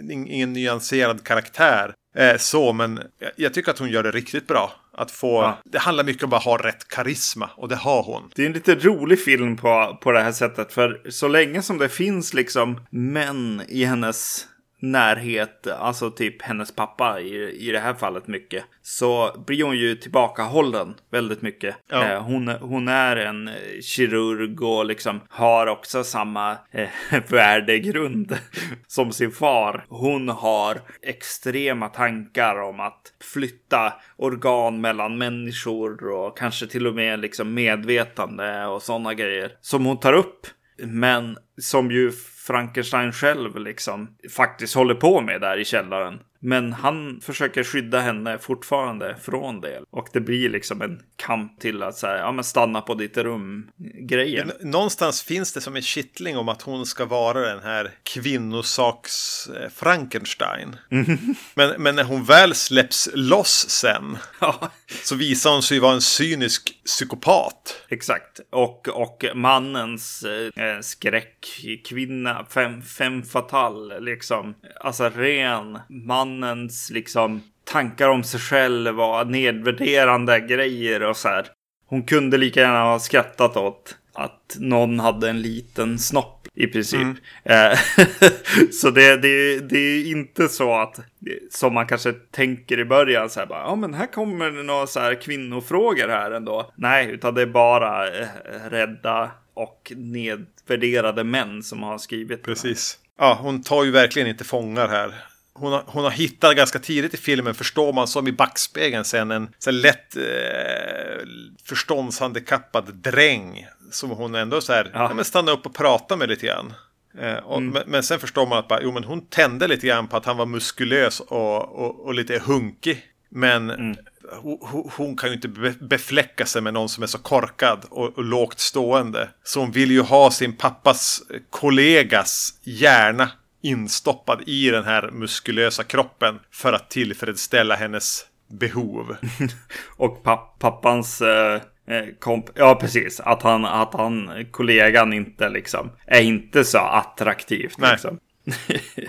ingen nyanserad karaktär. Eh, så, men jag, tycker att hon gör det riktigt bra. Att få, ja. Det handlar mycket om att ha rätt karisma och det har hon. Det är en lite rolig film på, på det här sättet. För så länge som det finns liksom män i hennes närhet, alltså typ hennes pappa i, i det här fallet mycket, så blir hon ju tillbakahållen väldigt mycket. Ja. Eh, hon, hon är en kirurg och liksom har också samma eh, (laughs) värdegrund (laughs) som sin far. Hon har extrema tankar om att flytta organ mellan människor och kanske till och med liksom medvetande och sådana grejer som hon tar upp. Men som ju Frankenstein själv liksom faktiskt håller på med där i källaren. Men han försöker skydda henne fortfarande från det. Och det blir liksom en kamp till att säga, ja men stanna på ditt rum grejen. Någonstans finns det som en kittling om att hon ska vara den här kvinnosaks eh, Frankenstein. Mm. (laughs) Men, men när hon väl släpps loss sen ja. så visar hon sig vara en cynisk psykopat. Exakt. Och, och mannens eh, eh, skräckkvinna, fem, fem fatal, liksom. Alltså ren mannens liksom tankar om sig själv och nedvärderande grejer och så här. Hon kunde lika gärna ha skrattat åt att någon hade en liten snopp i princip. Mm. Eh, (laughs) så det, det, det är inte så att, som man kanske tänker i början, så här bara, ja men här kommer det några så här kvinnofrågor här ändå. Nej, utan det är bara eh, rädda och nedvärderade män som har skrivit. Precis. Ja, hon tar ju verkligen inte fångar här hon har, hon har hittat ganska tidigt i filmen, förstår man, som i backspegeln sen, en så lätt eh, förståndshandikappad dräng. Som hon ändå så här, ja. ja stannar upp och pratar med lite grann. Eh, och, mm. men, men, sen förstår man att bara, jo, men hon tände lite grann på att han var muskulös och, och, och lite hunkig. Men mm. hon, hon, kan ju inte befläcka sig med någon som är så korkad och, och lågt stående. Så hon vill ju ha sin pappas kollegas hjärna instoppad i den här muskulösa kroppen för att tillfredsställa hennes behov. (laughs) och papp pappans eh, eh, komp ja precis, att han, att han, kollegan inte liksom, är inte så attraktivt. Nej. Liksom. (laughs)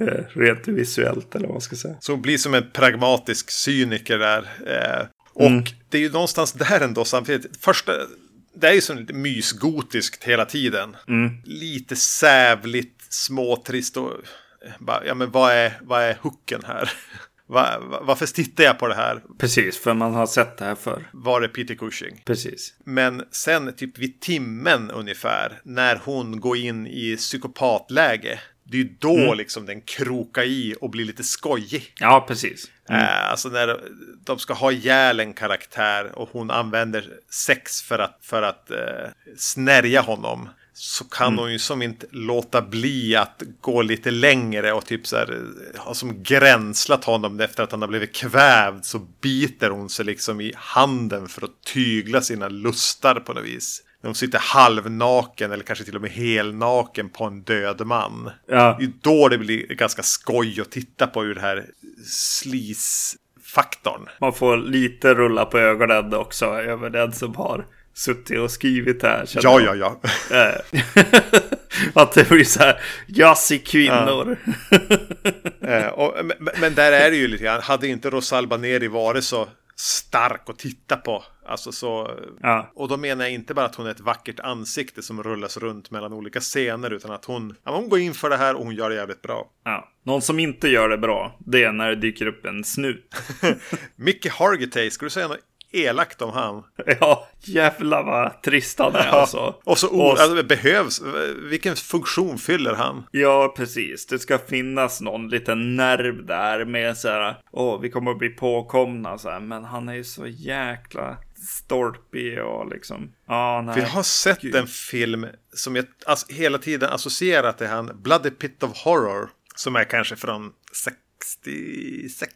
Eh, rent visuellt eller vad man ska säga. Så hon blir som en pragmatisk cyniker där. Eh, och mm. det är ju någonstans där ändå samtidigt. Första, det är ju som lite mysgotiskt hela tiden. Mm. Lite sävligt småtrist och bara, ja men vad är, vad är hooken här? (laughs) Va, va, varför tittar jag på det här? Precis, för man har sett det här för. Var är Peter Cushing? Precis. Men sen typ vid timmen ungefär, när hon går in i psykopatläge. Det är ju då mm. liksom den krokar i och blir lite skojig. Ja, precis. Mm. Äh, alltså när de ska ha ihjäl en karaktär och hon använder sex för att, för att äh, snärja honom så kan mm. hon ju som inte låta bli att gå lite längre och typ så här har som gränslat honom efter att han har blivit kvävd så biter hon sig liksom i handen för att tygla sina lustar på något vis. När hon sitter halvnaken eller kanske till och med helnaken på en död man. Ja. Det är då det blir ganska skoj att titta på ur det här slis-faktorn. Man får lite rulla på ögonen också över den som har suttit och skrivit här. Ja, ja, ja. Eh, (laughs) att det blir så här, jazzy kvinnor. Ja. Eh, och, men, men, där är det ju lite grann, hade inte Rosalba Neri varit så stark att titta på. Alltså så, ja. Och då menar jag inte bara att hon är ett vackert ansikte som rullas runt mellan olika scener. Utan att hon, ja, hon går in för det här och hon gör det jävligt bra. Ja. Någon som inte gör det bra, det är när det dyker upp en snut. (laughs) Mickey Hargitay, ska du säga något elakt om han. (laughs) Ja, jävlar vad trist han är alltså. Och så och... Alltså, behövs, vilken funktion fyller han? Ja, precis. Det ska finnas någon liten nerv där med så här, åh, vi kommer att bli påkomna så här, men han är ju så jäkla stolpig och liksom. Ja, nej. Vi har sett Gud. en film som jag alltså, hela tiden associerat till han, Bloody Pit of Horror, som är kanske från 66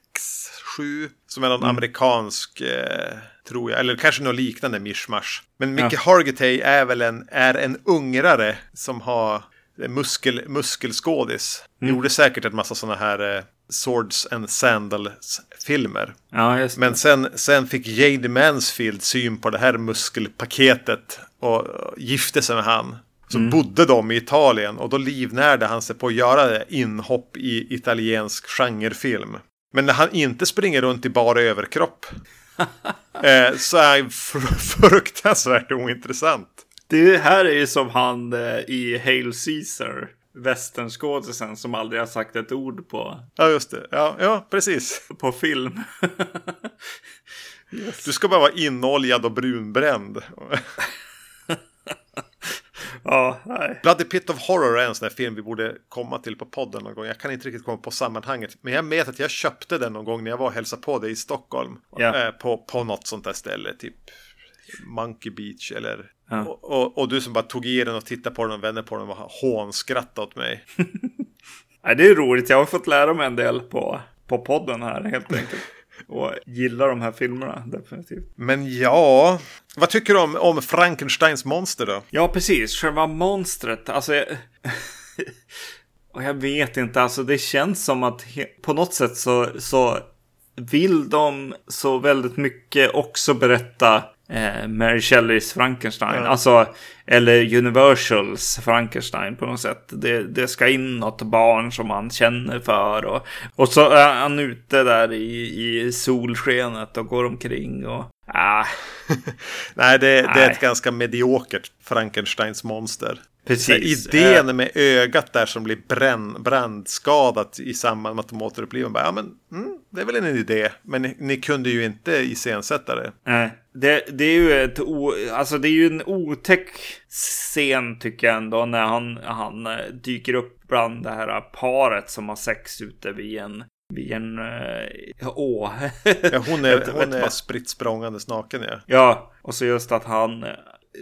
7. Som är någon mm. amerikansk, eh, tror jag. Eller kanske något liknande mishmash. Men Mickey ja. Hargitay är väl en, är en ungrare som har muskel, muskelskådis. Mm. Gjorde säkert en massa sådana här eh, Swords and Sandals-filmer. Ja, Men sen, sen fick Jade Mansfield syn på det här muskelpaketet och gifte sig med han. Så mm. bodde de i Italien och då livnärde han sig på att göra inhopp i italiensk genrefilm. Men när han inte springer runt i bara överkropp (laughs) eh, så är han (laughs) fruktansvärt ointressant. Det här är ju som han eh, i Hail Caesar. Västernskådisen som aldrig har sagt ett ord på. Ja, just det. Ja, ja precis. På film. yes. Du ska bara vara inoljad och brunbränd. (laughs) Ja, nej. Bloody Pit of Horror är en sån där film vi borde komma till på podden någon gång. Jag kan inte riktigt komma på sammanhanget. Men jag vet att jag köpte den någon gång när jag var och hälsade på dig i Stockholm. Ja. Eh, på, på något sånt där ställe, typ Monkey Beach eller... Ja. Och, och, och, du som bara tog i den och tittade på den och vände på den och hånskrattade åt mig. (laughs) nej, det är roligt. Jag har fått lära mig en del på, på podden här helt enkelt. Och gillar de här filmerna definitivt. Men ja, vad tycker du om, om Frankensteins monster då? Ja, precis. Själva monstret. Alltså, jag... (laughs) och jag vet inte, alltså det känns som att på något sätt så, så vill de så väldigt mycket också berätta eh, Mary Shelleys Frankenstein. Ja. Alltså, eller Universals Frankenstein på något sätt. Det, det ska in något barn som han känner för. Och, och så är han ute där i, i solskenet och går omkring. Och, ah. (laughs) Nej, det, Nej, det är ett ganska mediokert Frankensteins monster. Precis. Idén med ögat där som blir bränn, brandskadat i samband med att de återupplivar. Ja, men mm, det är väl en idé. Men ni, ni kunde ju inte iscensätta det. Nej, det, det är ju ett o, alltså det är ju en otäck scen tycker jag ändå. När han, han eh, dyker upp bland det här paret som har sex ute vid en vid en äh, å. ja, hon är, (laughs) hon är spritt språngandes naken ja. Ja, och så just att han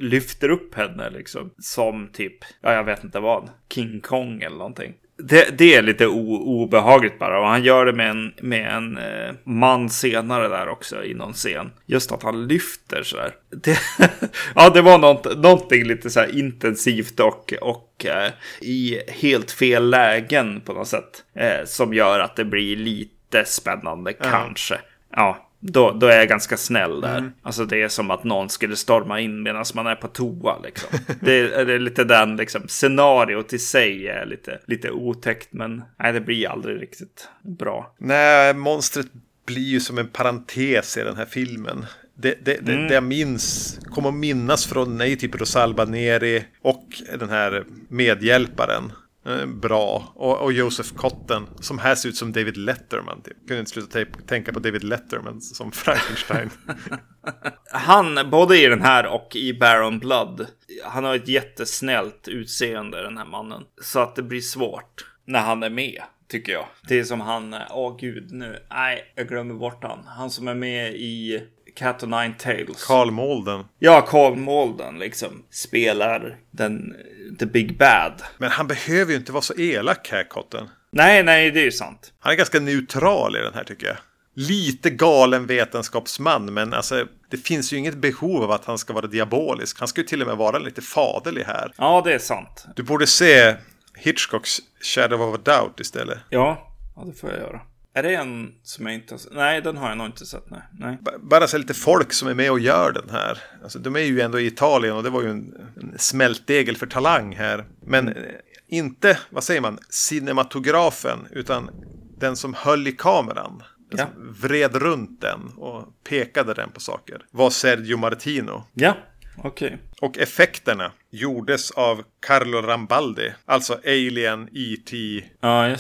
lyfter upp henne liksom. Som typ, ja jag vet inte vad, King Kong eller någonting. Det, det är lite o, obehagligt bara. Och han gör det med en, med en eh, man senare där också i någon scen. Just att han lyfter så här. Det, (laughs) ja, det var något, någonting lite så intensivt och, och eh, i helt fel lägen på något sätt. Eh, som gör att det blir lite spännande ja. kanske. Ja, då, då är jag ganska snäll där. Mm. Alltså det är som att någon skulle storma in medan man är på toa. Liksom. det, är, det är lite den liksom, scenariot i sig är lite, lite otäckt. Men nej, det blir aldrig riktigt bra. Nej, monstret blir ju som en parentes i den här filmen. Det, det, det, mm. det jag minns, kommer att minnas från nej, typ Rosalba Neri och den här medhjälparen. Eh, bra. Och, och Joseph Cotten som här ser ut som David Letterman. Typ. Kunde inte sluta tänka på David Letterman som Frankenstein. (laughs) han, både i den här och i Baron Blood, han har ett jättesnällt utseende den här mannen. Så att det blir svårt när han är med. Tycker jag. Det är som han, åh oh, gud nu, nej jag glömmer bort han. Han som är med i Cat of Nine Tails. Carl Malden. Ja, Carl Malden liksom spelar den, the big bad. Men han behöver ju inte vara så elak här, Kotten. Nej, nej, det är ju sant. Han är ganska neutral i den här tycker jag. Lite galen vetenskapsman, men alltså det finns ju inget behov av att han ska vara diabolisk. Han ska ju till och med vara lite faderlig här. Ja, det är sant. Du borde se Hitchcocks Shadow of a Doubt istället. Ja, ja det får jag göra. Är det en som jag inte har sett? Nej, den har jag nog inte sett. Nej. nej. Bara så lite folk som är med och gör den här. Alltså, de är ju ändå i Italien och det var ju en, en smältdegel för talang här. Men mm. inte, vad säger man, cinematografen, utan den som höll i kameran. Ja. vred runt den och pekade den på saker. Var Sergio Martino. Ja, okej. Okay. Och effekterna gjordes av Carlo Rambaldi. Alltså Alien E.T. Ja,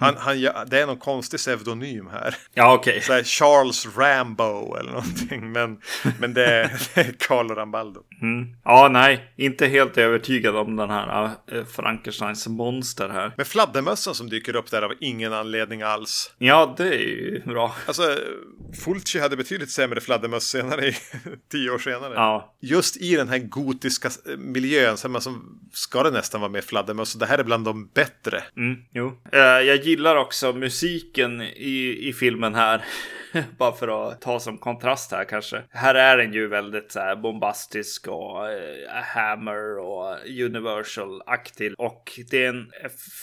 han, han, det är någon konstig pseudonym här. Ja, okej. Okay. Charles Rambo eller någonting. Men, men det, är, (laughs) det är Carl Rambaldo. Mm. Ja, nej. Inte helt övertygad om den här äh, Frankensteins monster här. Men fladdermössan som dyker upp där av ingen anledning alls. Ja, det är ju bra. Alltså, Fulci hade betydligt sämre fladdermöss senare, (laughs) tio år senare. Ja. Just i den här gotiska miljön så man som, ska det nästan vara med fladdermöss. Det här är bland de bättre. Mm, jo. Uh, jag gillar också musiken i, i filmen här. (laughs) Bara för att ta som kontrast här kanske. Här är den ju väldigt så här bombastisk och eh, Hammer och Universal-aktig. Och det är en,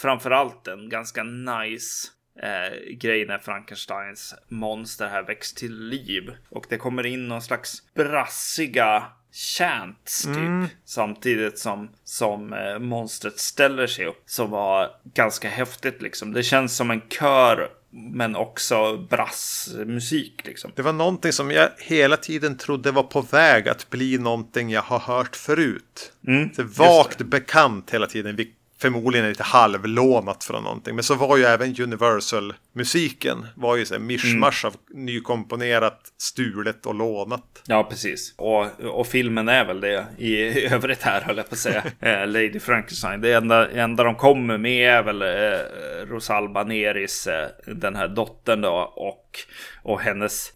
framförallt en ganska nice eh, grej när Frankensteins monster här väcks till liv. Och det kommer in någon slags brassiga chants typ. Mm. Samtidigt som, som eh, monstret ställer sig upp. Som var ganska häftigt liksom. Det känns som en kör men också brassmusik liksom. Det var någonting som jag hela tiden trodde var på väg att bli någonting jag har hört förut. Mm, det vagt bekant hela tiden förmodligen lite halvlånat från någonting. Men så var ju även Universal-musiken var ju så en mischmasch mm. av nykomponerat, stulet och lånat. Ja, precis. Och, och filmen är väl det i övrigt här, höll jag på att säga. (laughs) Eh, Lady Frankenstein. Det enda, enda de kommer med är väl eh, Rosalba Neris, eh, den här dottern då, och, och hennes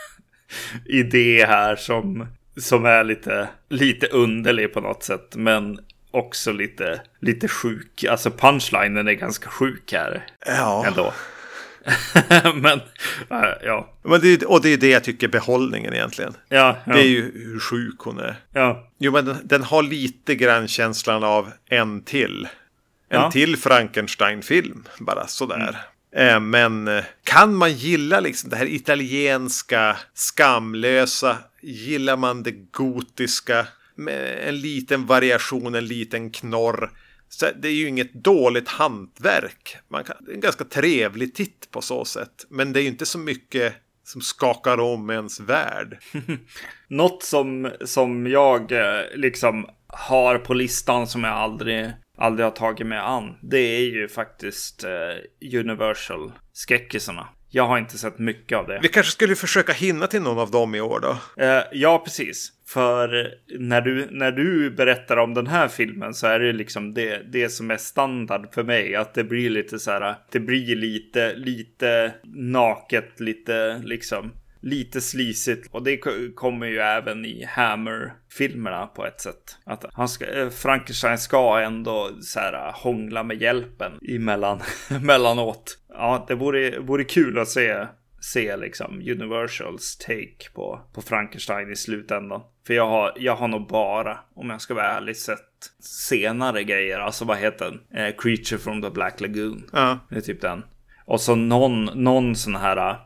(laughs) idé här som som är lite, lite underlig på något sätt. Men också lite, lite sjuk. Alltså punchlinen är ganska sjuk här. Ja. Ändå. (laughs) Men, äh, ja. Men det, och det är det jag tycker behållningen egentligen. Ja, ja. Det är ju hur sjuk hon är. Ja. Jo, men den, den har lite grann känslan av en till. En ja. till Frankenstein-film, bara sådär. Mm. Eh, men eh, kan man gilla liksom det här italienska skamlösa Gillar man det gotiska en liten variation, en liten knorr. Så det är ju inget dåligt hantverk. Man kan, det är en ganska trevlig titt på så sätt. Men det är ju inte så mycket som skakar om ens värld. (laughs) Något som, som jag eh, liksom har på listan som jag aldrig, aldrig har tagit mig an. Det är ju faktiskt eh, Universal skräckisarna. Jag har inte sett mycket av det. Vi kanske skulle försöka hinna till någon av dem i år då? Eh, ja, precis. För när du, när du berättar om den här filmen så är det liksom det, det som är standard för mig. Att det blir lite så här, det blir lite, lite naket, lite liksom lite slisigt. Och det kommer ju även i Hammer-filmerna på ett sätt. Att han ska, eh, Frankenstein ska ändå så här hångla med hjälpen emellan, (laughs) emellanåt. Ja, det vore, vore kul att se se liksom Universals take på, på Frankenstein i slutändan. För jag har, jag har nog bara, om jag ska vara ärlig, sett senare grejer. Alltså vad heter den? Eh, Creature from the Black Lagoon. Ja. Det är typ den. Och så någon, någon sån här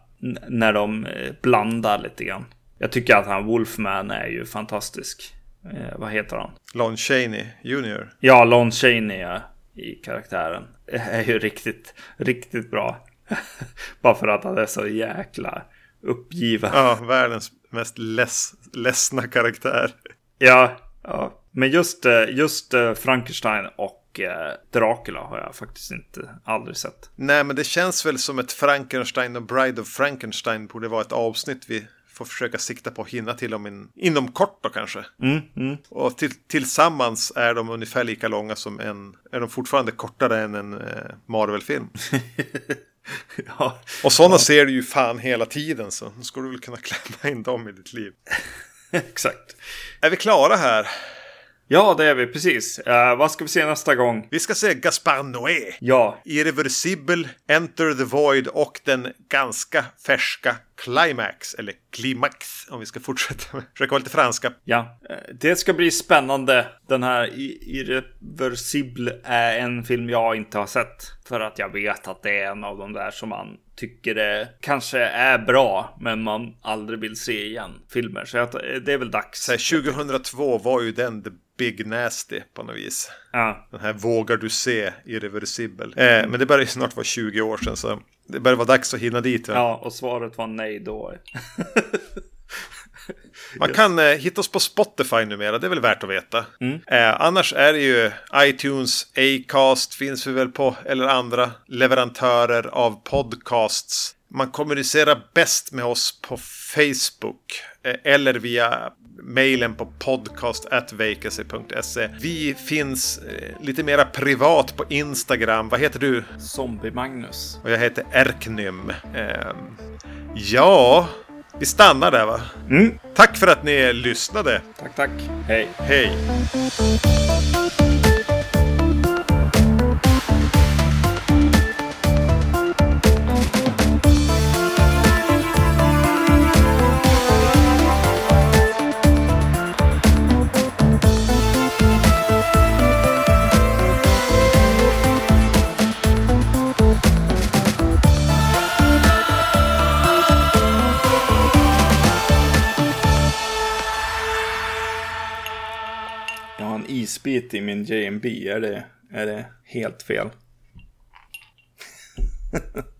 när de eh, blandar lite grann. Jag tycker att han Wolfman är ju fantastisk. Eh, vad heter han? Lon Chaney Jr. Ja, Lon Chaney ja, i karaktären. Är ju riktigt, riktigt bra. (laughs) Bara för att han är så jäkla uppgiven. Ja, världens mest leds ledsna karaktär. Ja, ja. Men just, eh, just eh, Frankenstein och eh, Dracula har jag faktiskt inte aldrig sett. Nej, men det känns väl som ett Frankenstein och Bride of Frankenstein borde vara ett avsnitt vi får försöka sikta på att hinna till dem in, inom kort då kanske. Mm, mm. Och till, tillsammans är de ungefär lika långa som en, är de fortfarande kortare än en eh, Marvel-film. (laughs) ja. Och sådana ja. ser du ju fan hela tiden så nu ska du väl kunna (laughs) klämma in dem i ditt liv. (laughs) Exakt. Är vi klara här? Ja, det är vi precis. Uh, vad ska vi se nästa gång? Vi ska se Gaspar Noé. Ja. Irreversible, Enter the Void och den ganska färska Climax, eller Climax om vi ska fortsätta försöka vara lite franska. Ja, eh, det ska bli spännande. Den här Irreversible är en film jag inte har sett. För att jag vet att det är en av de där som man tycker det kanske är bra, men man aldrig vill se igen filmer. Så det är väl dags. Så 2002 var ju den the big nasty på något vis. Ja. Den här vågar du se irreversibel. Eh, men det börjar ju snart vara 20 år sedan så det börjar vara dags att hinna dit. Va? Ja, och svaret var nej då. (laughs) Man kan eh, hitta oss på Spotify numera, det är väl värt att veta. Mm. Eh, annars är det ju iTunes, Acast finns vi väl på, eller andra leverantörer av podcasts. Man kommunicerar bäst med oss på Facebook eller via mejlen på podcast.vacancy.se. Vi finns eh, lite mera privat på Instagram. Vad heter du? Zombie-Magnus. Och jag heter Erknym. Eh, ja, vi stannar där va? Mm. Tack för att ni lyssnade. Tack, tack. Hej. Hej. Bit i min JMB, är det, är det helt fel? (laughs)